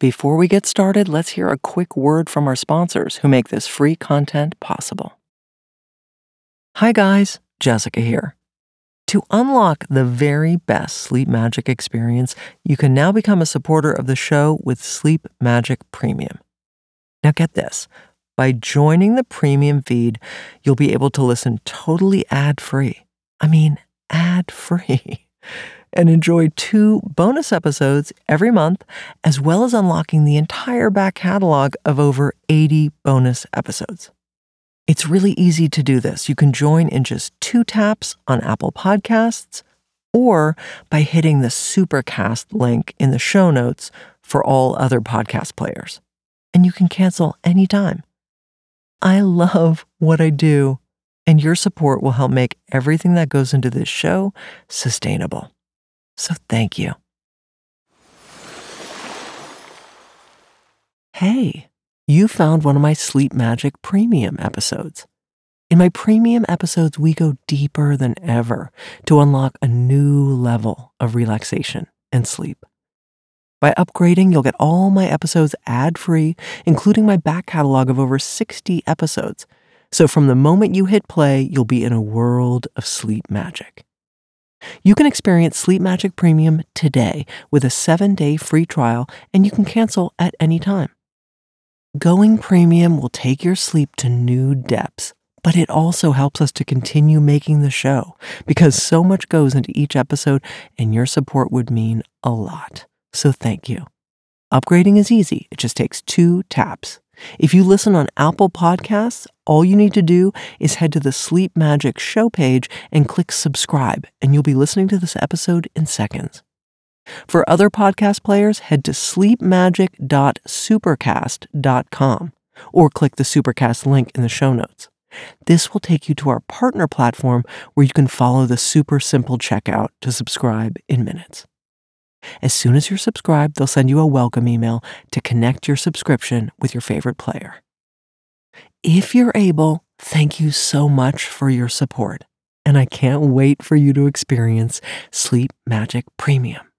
Before we get started, let's hear a quick word from our sponsors who make this free content possible. Hi, guys, Jessica here. To unlock the very best Sleep Magic experience, you can now become a supporter of the show with Sleep Magic Premium. Now, get this by joining the premium feed, you'll be able to listen totally ad free. I mean, ad free. and enjoy two bonus episodes every month, as well as unlocking the entire back catalog of over 80 bonus episodes. It's really easy to do this. You can join in just two taps on Apple Podcasts or by hitting the Supercast link in the show notes for all other podcast players. And you can cancel anytime. I love what I do, and your support will help make everything that goes into this show sustainable. So thank you. Hey, you found one of my Sleep Magic premium episodes. In my premium episodes, we go deeper than ever to unlock a new level of relaxation and sleep. By upgrading, you'll get all my episodes ad free, including my back catalog of over 60 episodes. So from the moment you hit play, you'll be in a world of sleep magic. You can experience Sleep Magic Premium today with a seven day free trial, and you can cancel at any time. Going premium will take your sleep to new depths, but it also helps us to continue making the show because so much goes into each episode, and your support would mean a lot. So thank you. Upgrading is easy, it just takes two taps. If you listen on Apple Podcasts, all you need to do is head to the Sleep Magic show page and click subscribe, and you'll be listening to this episode in seconds. For other podcast players, head to sleepmagic.supercast.com or click the Supercast link in the show notes. This will take you to our partner platform where you can follow the super simple checkout to subscribe in minutes. As soon as you're subscribed, they'll send you a welcome email to connect your subscription with your favorite player. If you're able, thank you so much for your support, and I can't wait for you to experience Sleep Magic Premium.